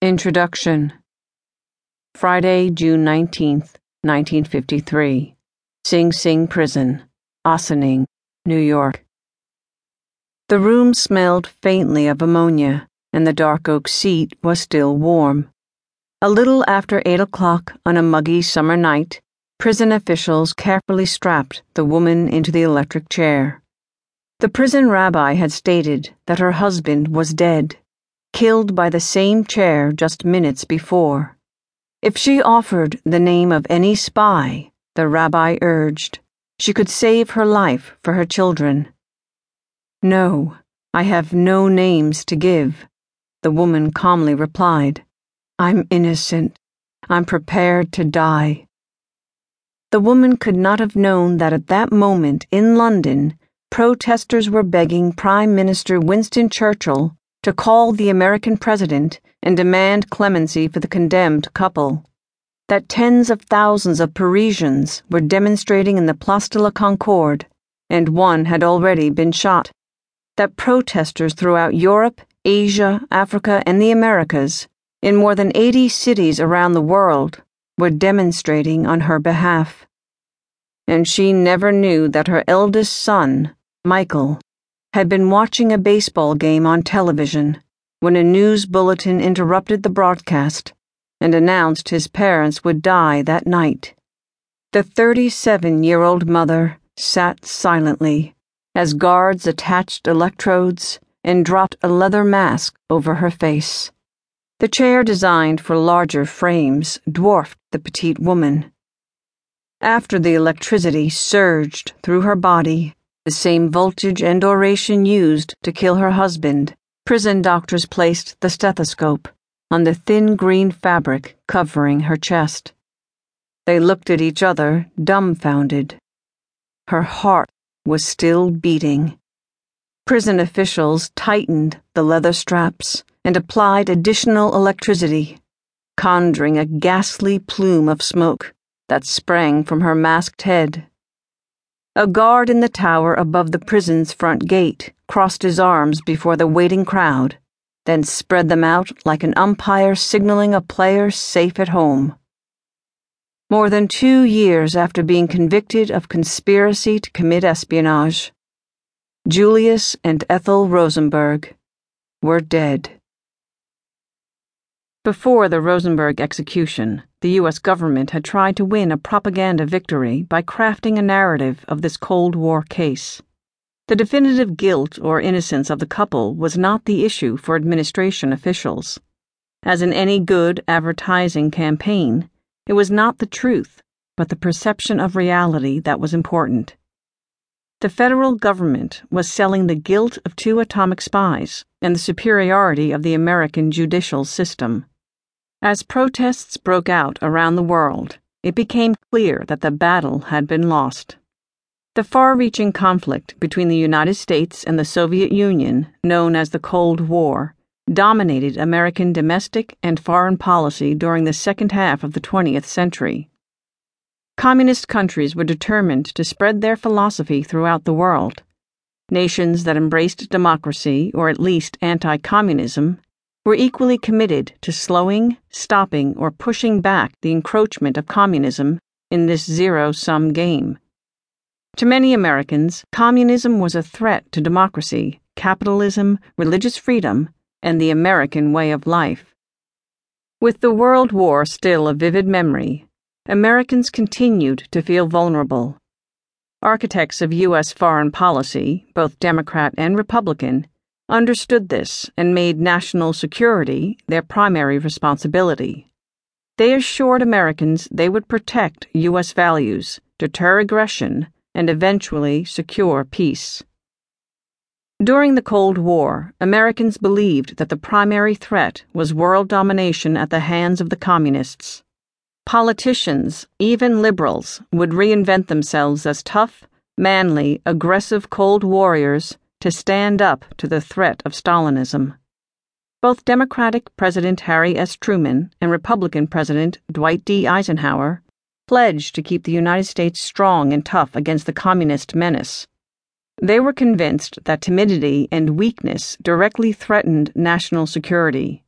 Introduction Friday, June 19th, 1953. Sing Sing Prison, Ossining, New York. The room smelled faintly of ammonia, and the dark oak seat was still warm. A little after eight o'clock on a muggy summer night, prison officials carefully strapped the woman into the electric chair. The prison rabbi had stated that her husband was dead killed by the same chair just minutes before. If she offered the name of any spy, the rabbi urged, she could save her life for her children. No, I have no names to give, the woman calmly replied. I'm innocent. I'm prepared to die. The woman could not have known that at that moment in London, protesters were begging Prime Minister Winston Churchill to call the American president and demand clemency for the condemned couple. That tens of thousands of Parisians were demonstrating in the Place de la Concorde, and one had already been shot. That protesters throughout Europe, Asia, Africa, and the Americas, in more than 80 cities around the world, were demonstrating on her behalf. And she never knew that her eldest son, Michael, had been watching a baseball game on television when a news bulletin interrupted the broadcast and announced his parents would die that night. The 37 year old mother sat silently as guards attached electrodes and dropped a leather mask over her face. The chair designed for larger frames dwarfed the petite woman. After the electricity surged through her body, the same voltage and oration used to kill her husband, prison doctors placed the stethoscope on the thin green fabric covering her chest. They looked at each other, dumbfounded. Her heart was still beating. Prison officials tightened the leather straps and applied additional electricity, conjuring a ghastly plume of smoke that sprang from her masked head. A guard in the tower above the prison's front gate crossed his arms before the waiting crowd, then spread them out like an umpire signaling a player safe at home. More than two years after being convicted of conspiracy to commit espionage, Julius and Ethel Rosenberg were dead. Before the Rosenberg execution, the U.S. government had tried to win a propaganda victory by crafting a narrative of this Cold War case. The definitive guilt or innocence of the couple was not the issue for administration officials. As in any good advertising campaign, it was not the truth, but the perception of reality that was important. The federal government was selling the guilt of two atomic spies and the superiority of the American judicial system. As protests broke out around the world, it became clear that the battle had been lost. The far reaching conflict between the United States and the Soviet Union, known as the Cold War, dominated American domestic and foreign policy during the second half of the 20th century. Communist countries were determined to spread their philosophy throughout the world. Nations that embraced democracy, or at least anti communism, were equally committed to slowing, stopping, or pushing back the encroachment of communism in this zero sum game. To many Americans, communism was a threat to democracy, capitalism, religious freedom, and the American way of life. With the World War still a vivid memory, Americans continued to feel vulnerable. Architects of U.S. foreign policy, both Democrat and Republican, understood this and made national security their primary responsibility. They assured Americans they would protect U.S. values, deter aggression, and eventually secure peace. During the Cold War, Americans believed that the primary threat was world domination at the hands of the Communists. Politicians, even liberals, would reinvent themselves as tough, manly, aggressive Cold Warriors to stand up to the threat of Stalinism. Both Democratic President Harry S. Truman and Republican President Dwight D. Eisenhower pledged to keep the United States strong and tough against the communist menace. They were convinced that timidity and weakness directly threatened national security